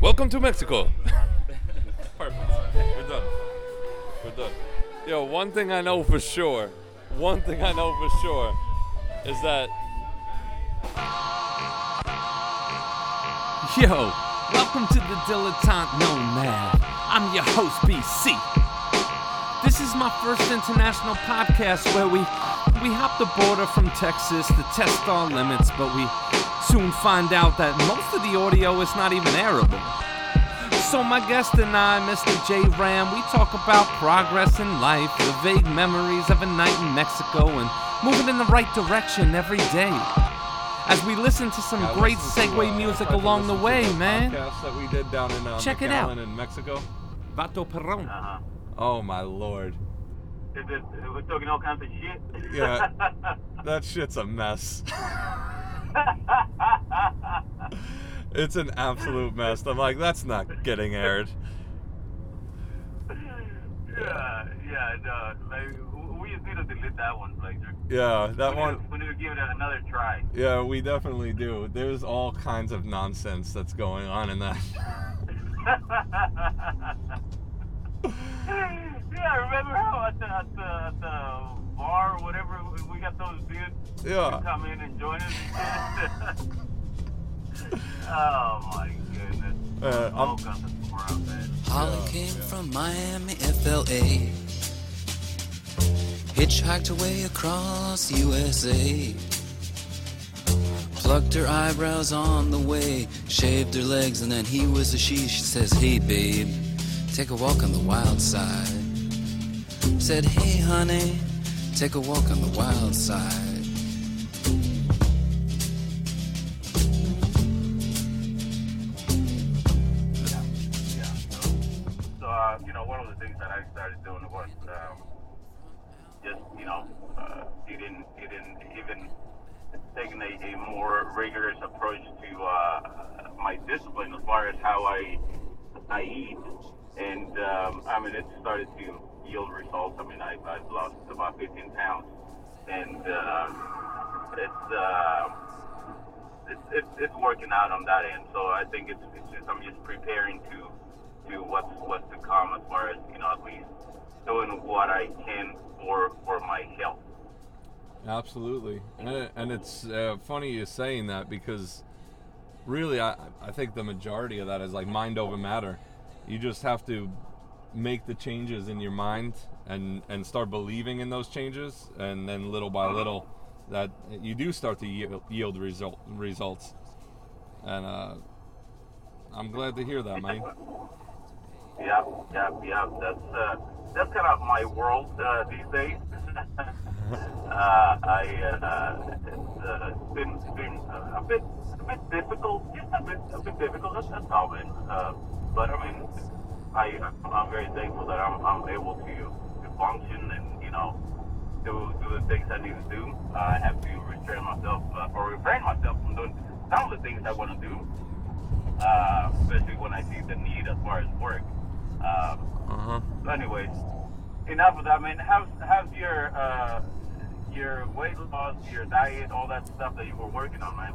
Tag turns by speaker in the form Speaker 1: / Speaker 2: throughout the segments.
Speaker 1: Welcome to Mexico. Perfect. We're done. We're done. Yo, one thing I know for sure, one thing I know for sure is that. Yo, welcome to the Dilettante Nomad. I'm your host, BC. This is my first international podcast where we we hop the border from Texas to test our limits, but we soon find out that most of the audio is not even airable. So my guest and I, Mr. J Ram, we talk about progress in life, the vague memories of a night in Mexico, and moving in the right direction every day. As we listen to some
Speaker 2: I
Speaker 1: great
Speaker 2: listened to,
Speaker 1: segue
Speaker 2: uh,
Speaker 1: music
Speaker 2: I tried to
Speaker 1: along the
Speaker 2: listen to
Speaker 1: way,
Speaker 2: the
Speaker 1: man.
Speaker 2: Podcast that we did down in uh,
Speaker 1: Check it
Speaker 2: McAllen
Speaker 1: out.
Speaker 2: in Mexico.
Speaker 1: Vato Perron.
Speaker 3: Uh-huh.
Speaker 2: Oh my lord.
Speaker 3: Is it, we're talking all kinds of shit.
Speaker 2: Yeah. That shit's a mess. it's an absolute mess. I'm like, that's not getting aired.
Speaker 3: yeah, yeah, no, like, we just need to delete that one, Blazer.
Speaker 2: Yeah, that
Speaker 3: we
Speaker 2: one.
Speaker 3: Need to, we need to give it another try.
Speaker 2: Yeah, we definitely do. There's all kinds of nonsense that's going on in that.
Speaker 3: yeah, remember how at the, at the, at the bar or whatever, we- we got those dudes
Speaker 2: Yeah.
Speaker 3: come in and join us oh my goodness.
Speaker 2: Uh,
Speaker 3: all
Speaker 2: I'm-
Speaker 3: kinds of crap, man.
Speaker 4: Holly came from Miami, FLA. Hitchhiked away across USA. Plucked her eyebrows on the way. Shaved her legs, and then he was a she. She says, Hey, babe, take a walk on the wild side. Said, Hey, honey, take a walk on the wild side.
Speaker 3: So, uh, you know, one of the things that I started doing was um, just, you know, uh, eating, eating, even taking a, a more rigorous approach to uh, my discipline as far as how I I eat, and um, I mean, it started to yield results. I mean, I, I've lost about 15 pounds, and uh, it's. Uh, it's, it's, it's working out on that end. So I think it's, it's just I'm just preparing to to what's what's to come as far as you know at least doing what I can for for my health.
Speaker 2: Absolutely, and, and it's uh, funny you saying that because really, I I think the majority of that is like mind over matter. You just have to make the changes in your mind and and start believing in those changes, and then little by little, that you do start to yield, result results. And uh, I'm glad to hear that, man.
Speaker 3: Yeah, yeah, yeah. That's uh, that's kind of my world uh, these days. uh, I uh, it's, uh, been been a bit a bit difficult, just a bit a bit difficult. That's, that's. Uh, but I mean, I I'm very thankful that I'm I'm able to to function and you know do do the things I need to do. Uh, I have to restrain myself uh, or refrain myself from doing some of the things I want to do uh, especially when I see the need as far as work. Um,
Speaker 2: Uh huh.
Speaker 3: so anyways, enough of that, man. How's how's your uh, your weight loss, your diet, all that stuff that you were working on, man?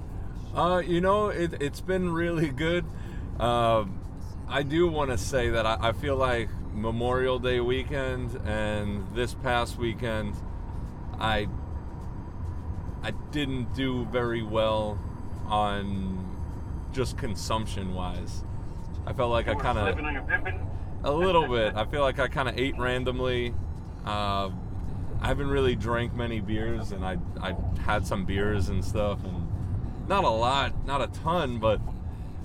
Speaker 2: Uh, you know, it, it's been really good. Um, I do want to say that I, I feel like Memorial Day weekend and this past weekend, I I didn't do very well on just consumption wise. I felt like I kind of
Speaker 3: slipping on your pippin.
Speaker 2: a little bit. I feel like I kind of ate randomly. Uh, I haven't really drank many beers, and I I had some beers and stuff, and not a lot, not a ton, but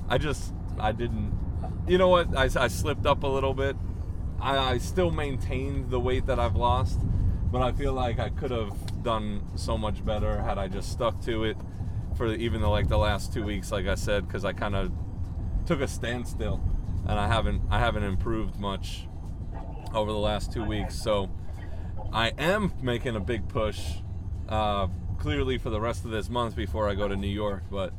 Speaker 2: I just I didn't. You know what? I, I slipped up a little bit. I, I still maintained the weight that I've lost, but I feel like I could have done so much better had I just stuck to it for even the, like the last two weeks, like I said, because I kind of took a standstill, and I haven't I haven't improved much over the last two weeks. So I am making a big push, uh, clearly for the rest of this month before I go to New York. But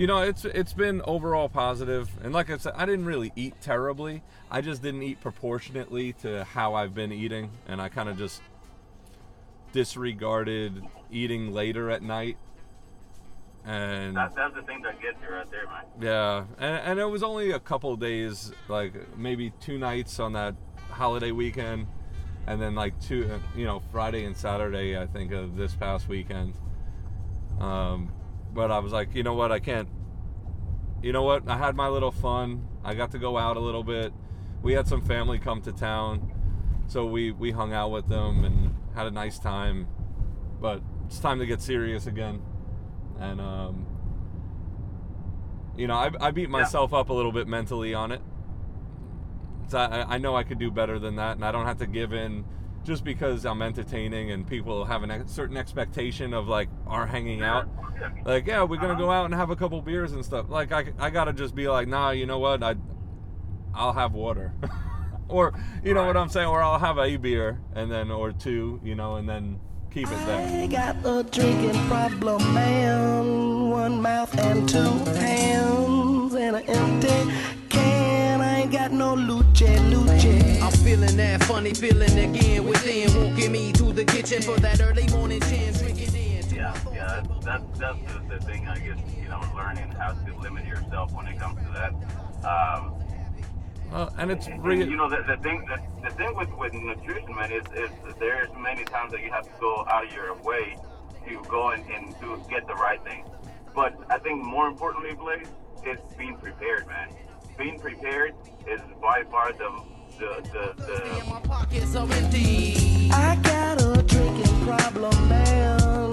Speaker 2: you know, it's it's been overall positive, and like I said, I didn't really eat terribly. I just didn't eat proportionately to how I've been eating, and I kind of just disregarded eating later at night and
Speaker 3: That's that's the thing that gets you right there, man.
Speaker 2: yeah, and, and it was only a couple days, like maybe two nights on that holiday weekend, and then like two, you know, Friday and Saturday, I think of this past weekend. Um, but I was like, you know what, I can't. You know what, I had my little fun. I got to go out a little bit. We had some family come to town, so we we hung out with them and had a nice time. But it's time to get serious again, and um, you know, I, I beat myself up a little bit mentally on it. So I, I know I could do better than that, and I don't have to give in just because I'm entertaining and people have a certain expectation of like our hanging out. Like, yeah, we're gonna go out and have a couple beers and stuff. Like, I, I gotta just be like, nah, you know what? I, I'll have water, or you know what I'm saying, or I'll have a beer and then or two, you know, and then keep it there.
Speaker 5: I got a drinking problem, man. One mouth and two hands and an empty ain't got no luce, luce.
Speaker 6: I'm feeling that funny feeling again within, walking me to the kitchen for that early morning gin, drinking in.
Speaker 3: Yeah, yeah, that's that's, that's the, the thing. I guess you know, learning how to limit yourself when it comes to that. Um,
Speaker 2: Uh, and it's
Speaker 3: and,
Speaker 2: really
Speaker 3: you know, the, the thing the, the thing with with nutrition, man, is is there's many times that you have to go out of your way to go and, and to get the right thing. But I think more importantly, Blaze, it's being prepared, man. Being prepared is by far the the the, the
Speaker 6: My pockets are empty.
Speaker 5: I got a drinking problem, man.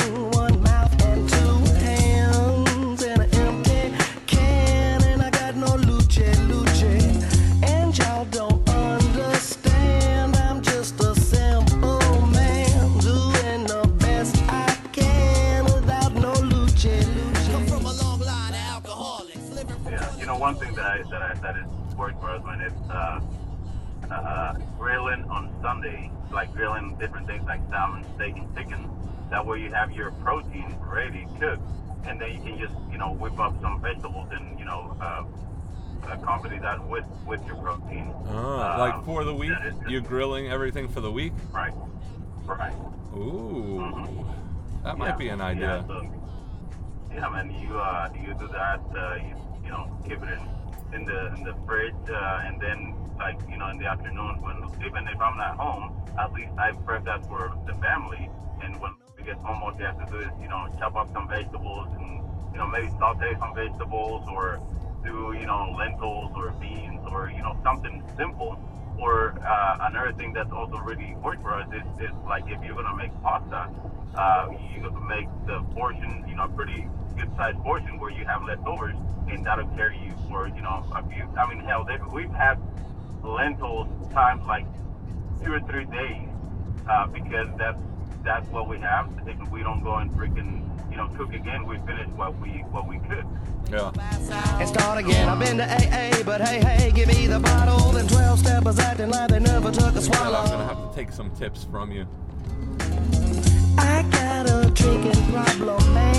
Speaker 3: Salmon, steak, and chicken. That way, you have your protein ready cooked, and then you can just you know whip up some vegetables and you know uh, accompany that with with your protein. Um,
Speaker 2: like for the week,
Speaker 3: that is-
Speaker 2: you're grilling everything for the week.
Speaker 3: right, right.
Speaker 2: Ooh, that
Speaker 3: Yeah,
Speaker 2: might be an idea.
Speaker 3: Yeah, so, yeah man, you uh, you do that. Uh, you, you know, keep it in, in the in the fridge, uh, and then like you know in the afternoon when even if I'm not home, at least I prep that for the family. And when we get home, what we have to do is you know chop up some vegetables and you know maybe saute some vegetables or do you know lentils or beans or you know something simple. Or uh, another thing that's also really worked for us is, is like if you're gonna make pasta, uh, you make the portion, you know, pretty good sized portion where you have leftovers, and that'll carry you for, you know, a few. I mean, hell, we've had lentils times like two or three days uh, because that's that's what we have. If we don't go and freaking, you know, cook again, we finish what we what we cook.
Speaker 2: Yeah.
Speaker 5: and start again. I've been to AA, but hey, hey, give me the bottle. And 12 steppers acting like they never took a
Speaker 2: Well,
Speaker 5: swallow.
Speaker 2: I'm gonna have to take some tips from you.
Speaker 5: I got a drinking problem, man.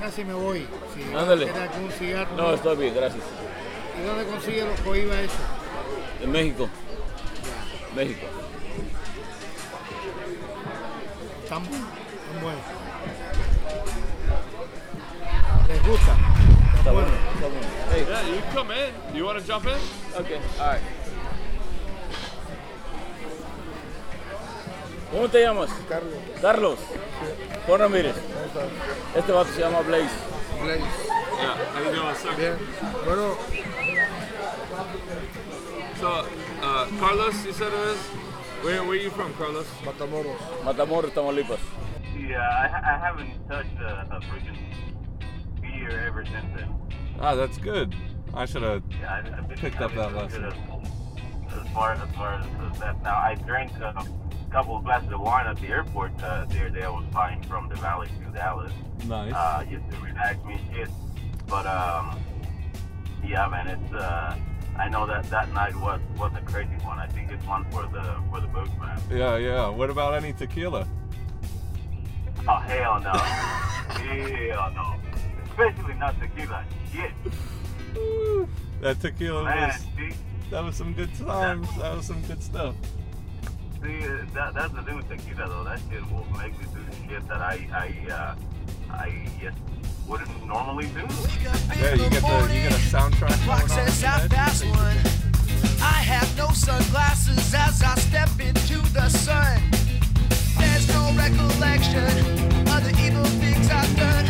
Speaker 7: Casi, ya casi me voy. Si
Speaker 8: Ándale.
Speaker 7: algún cigarro.
Speaker 8: No, estoy bien, gracias.
Speaker 7: ¿Y dónde consigue los cohibas eso?
Speaker 8: En México. México.
Speaker 7: ¿Están buenos? Están buenos. ¿Les gusta?
Speaker 8: Está bueno, está bueno. Hey,
Speaker 2: Yeah, you come in. You want to jump in?
Speaker 8: okay, all right. ¿Cómo te llamas? Carlos. Carlos. Juan Ramírez. Este vato se llama Blaze. Blaze.
Speaker 2: Yeah. How you doing, sir?
Speaker 7: Bien. Bueno,
Speaker 2: So, uh, Carlos, you said it is. Where, where are you from, Carlos?
Speaker 7: Matamoros.
Speaker 8: Matamoros, Tamaulipas.
Speaker 3: Yeah, I, I haven't touched a, a freaking beer ever since then.
Speaker 2: Ah, that's good. I should have.
Speaker 3: Yeah, I, I've been,
Speaker 2: Picked
Speaker 3: I've
Speaker 2: up
Speaker 3: been
Speaker 2: that
Speaker 3: doing
Speaker 2: lesson.
Speaker 3: As, as far as far as that, now I drank a couple of glasses of wine at the airport uh, the other day. I was flying from the Valley to Dallas,
Speaker 2: Nice.
Speaker 3: uh, just to relax me and shit. But um, yeah, man, it's uh, I know that that night was was a crazy one. I think it's one for the for the books, man.
Speaker 2: Yeah, yeah. What about any tequila?
Speaker 3: Oh hell no, hell no. Especially not tequila. Shit,
Speaker 2: That tequila
Speaker 3: man.
Speaker 2: was that was some good times. That was some good stuff.
Speaker 3: See, uh, that that's the thing with tequila though. That shit will make me do shit that I I uh, I just wouldn't normally do.
Speaker 2: Yeah, you get the you get a soundtrack
Speaker 9: Clock
Speaker 2: going on.
Speaker 9: says
Speaker 2: in
Speaker 9: half past one. I have no sunglasses as I step into the sun. There's no recollection of the evil things I've done.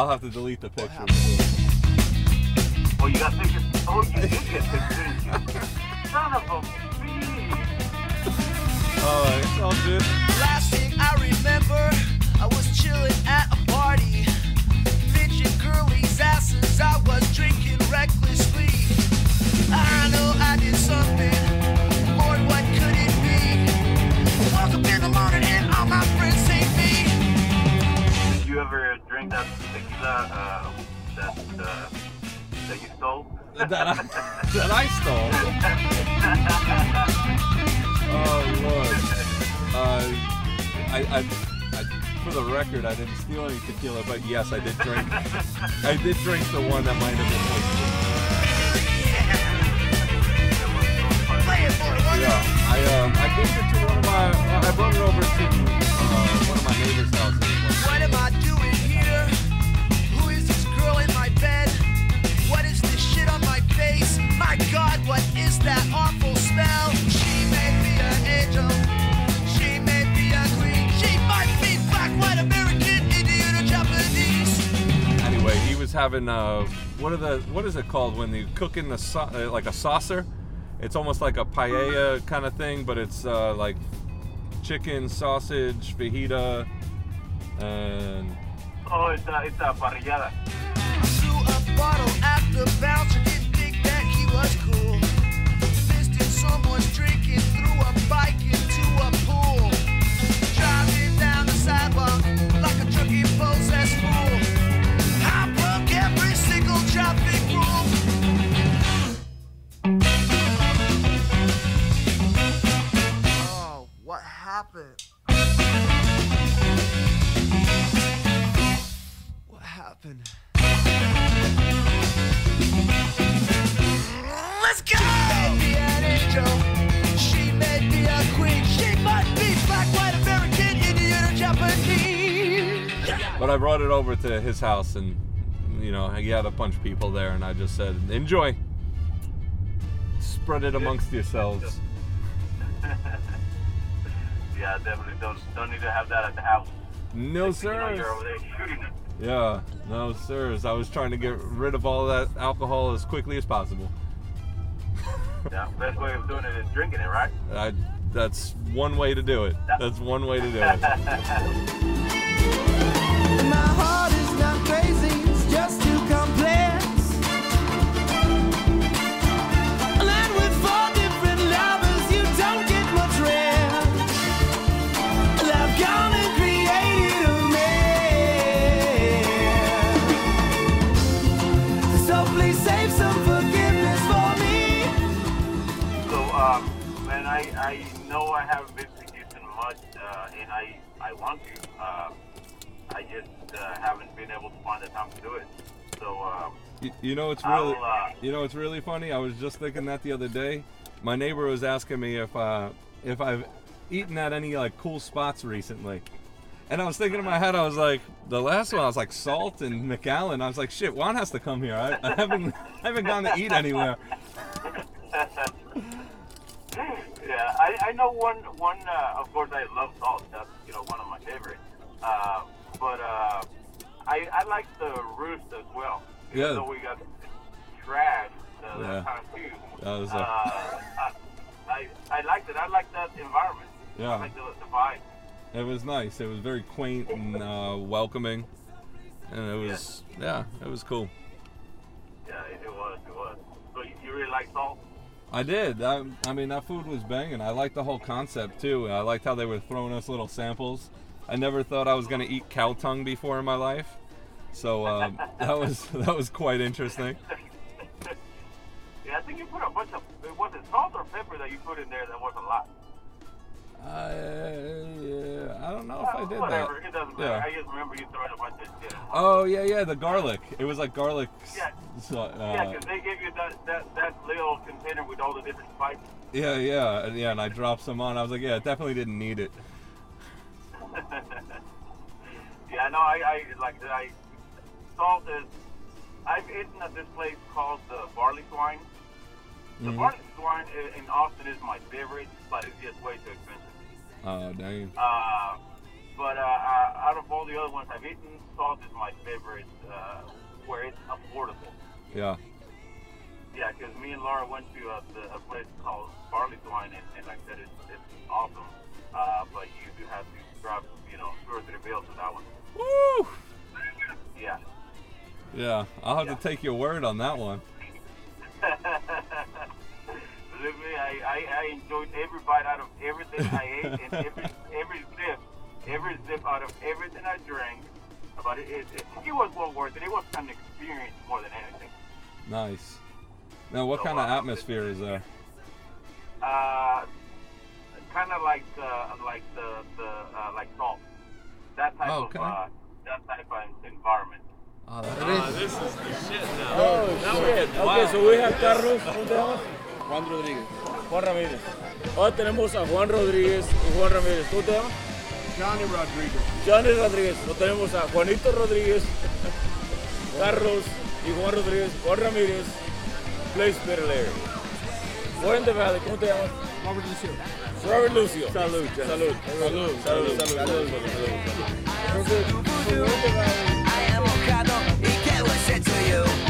Speaker 2: I'll, I'll have to delete the picture.
Speaker 3: Oh, you got pictures? Oh, you did get pictures, didn't you? Son of a bitch.
Speaker 2: Oh, it's all good.
Speaker 9: Last thing I remember, I was chilling at a party. Bitching girlies' asses, I was drinking recklessly. I know I did something.
Speaker 3: Ever drink that tequila uh, that uh, that you stole?
Speaker 2: That I, that I stole. Oh lord. Uh, I, I, I, for the record, I didn't steal any tequila, but yes, I did drink. I did drink the one that might have been wasted. Yeah, I um, I gave it to one of my. I brought it over to uh, having uh, what are the what is it called when you cook in the sau- uh, like a saucer? It's almost like a paella kind of thing, but it's uh, like chicken, sausage, fajita, and
Speaker 3: Oh, it's a, it's a parrillada.
Speaker 9: Threw a bottle at the bouncer, didn't think that he was cool. Fisted someone's drinking, threw a bike into a pool.
Speaker 2: Over to his house, and you know he had a bunch of people there, and I just said, enjoy. Spread it amongst yourselves.
Speaker 3: Yeah, definitely don't don't need to have that at the house.
Speaker 2: No
Speaker 3: You
Speaker 2: sir.
Speaker 3: you're over there shooting it.
Speaker 2: Yeah, no sirs. I was trying to get rid of all that alcohol as quickly as possible.
Speaker 3: Yeah, best way of doing it is drinking it, right?
Speaker 2: I, that's one way to do it. That's one way to do it.
Speaker 3: I, I know I haven't been to Houston much, uh, and I, I want to. Uh, I just uh, haven't been able to find the time to do it. So, um,
Speaker 2: You, you know it's really,
Speaker 3: uh,
Speaker 2: you know it's really funny. I was just thinking that the other day. My neighbor was asking me if uh, if I've eaten at any like cool spots recently. And I was thinking in my head, I was like, the last one, I was like Salt and McAllen. I was like, shit, Juan has to come here. I, I haven't, I haven't gone to eat anywhere.
Speaker 3: Yeah, I, I know one, one, uh, of course, I love salt. That's, you know, one of my favorites. Uh, but uh, I, I like the roost as well.
Speaker 2: Yeah.
Speaker 3: though we got trash uh,
Speaker 2: Yeah.
Speaker 3: that time too.
Speaker 2: That was,
Speaker 3: uh,
Speaker 2: uh,
Speaker 3: I, I, I liked it. I liked that environment. I
Speaker 2: Yeah,
Speaker 3: the, the vibe.
Speaker 2: it was nice. It was very quaint and uh, welcoming, and it was, yeah, it was cool.
Speaker 3: Yeah, it, was. It was. So you really like salt?
Speaker 2: I did. I, I mean, that food was banging. I liked the whole concept too. I liked how they were throwing us little samples. I never thought I was gonna eat cow tongue before in my life, so um, that was that was quite interesting.
Speaker 3: Yeah, I think you put a bunch of. It was it salt or pepper that you put in there? That was a lot.
Speaker 2: Uh, yeah, I don't know if I did
Speaker 3: Whatever,
Speaker 2: that.
Speaker 3: it doesn't
Speaker 2: Yeah.
Speaker 3: matter. I just remember you throwing a bunch of shit.
Speaker 2: Oh yeah, yeah, the garlic. It was like garlic.
Speaker 3: Yeah.
Speaker 2: So, uh,
Speaker 3: yeah, because they give you that, that that little container with all the different spices.
Speaker 2: yeah, yeah, and- yeah. And I dropped some on. I was like, yeah, definitely didn't need it.
Speaker 3: Yeah, no, I, I like I salt is. I've eaten at this place called the Barley Swine. The
Speaker 2: Mhm.
Speaker 3: Barley Swine in Austin is my favorite, but it's just way too expensive.
Speaker 2: Oh dang.
Speaker 3: Uh, but uh, out of all the other ones I've eaten, salt is my favorite, uh, where it's affordable.
Speaker 2: Yeah.
Speaker 3: Yeah, because me and Laura went to a, the, a place called Barley Swine, and, and like I said, it's, it's awesome. Uh, but you do have to drop, you know, two or three bills for that one.
Speaker 2: Woo!
Speaker 3: Yeah.
Speaker 2: Yeah. I'll have to take your word on that one.
Speaker 3: Believe I, I, I enjoyed every bite out of everything I ate and every every sip, every sip out of everything I drank. But it, it, it, it was well worth it. It was an experience more than anything.
Speaker 2: Nice. Now, what
Speaker 3: So,
Speaker 2: kind of
Speaker 3: uh,
Speaker 2: atmosphere is there?
Speaker 3: Uh, kind of like uh, like the the uh, like salt. That type
Speaker 2: Oh, okay.
Speaker 3: of uh, that type of environment.
Speaker 2: Oh,
Speaker 1: this is the shit now.
Speaker 8: Oh, shit. Okay, so we have Carlos.
Speaker 4: Juan Rodríguez.
Speaker 8: Juan Ramírez. Ahora tenemos a Juan Rodríguez y Juan Ramírez. ¿Cómo te llamas?
Speaker 7: Johnny Rodriguez.
Speaker 8: Johnny Rodríguez. Lo tenemos a Juanito Rodríguez, Carlos y Juan Rodríguez. Juan Ramírez. Place Better. We're in the valley. ¿Cómo te llamas?
Speaker 7: Robert Lucio.
Speaker 8: Robert Lucio.
Speaker 7: Salud.
Speaker 8: Salud. Salud. Salud. Salud. Salud. Salud.
Speaker 9: I am mojado y qué voy a say to you.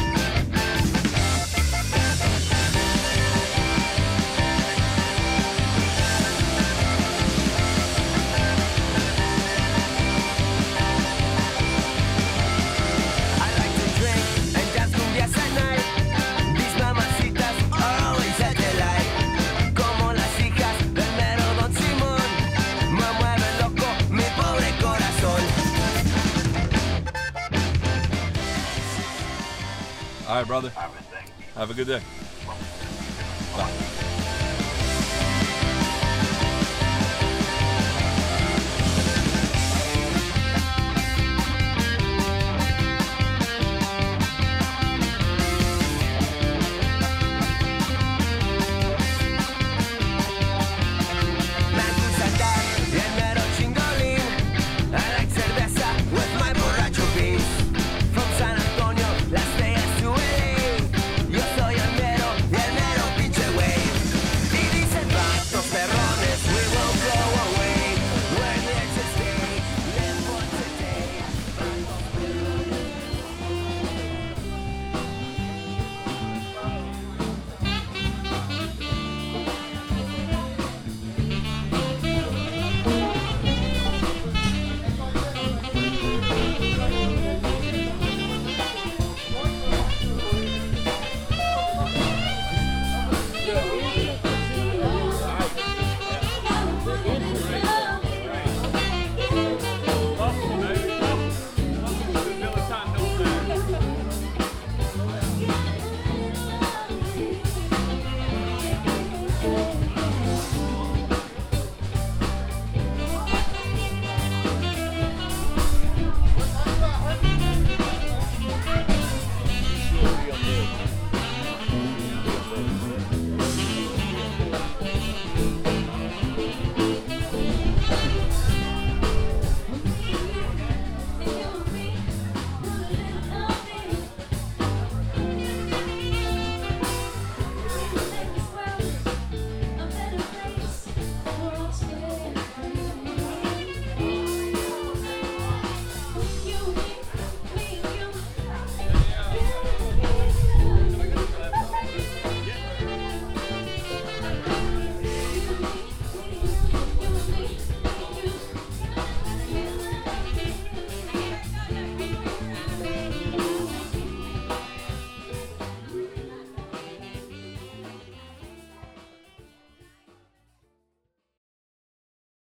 Speaker 2: All right, brother. Have a good day. Bye.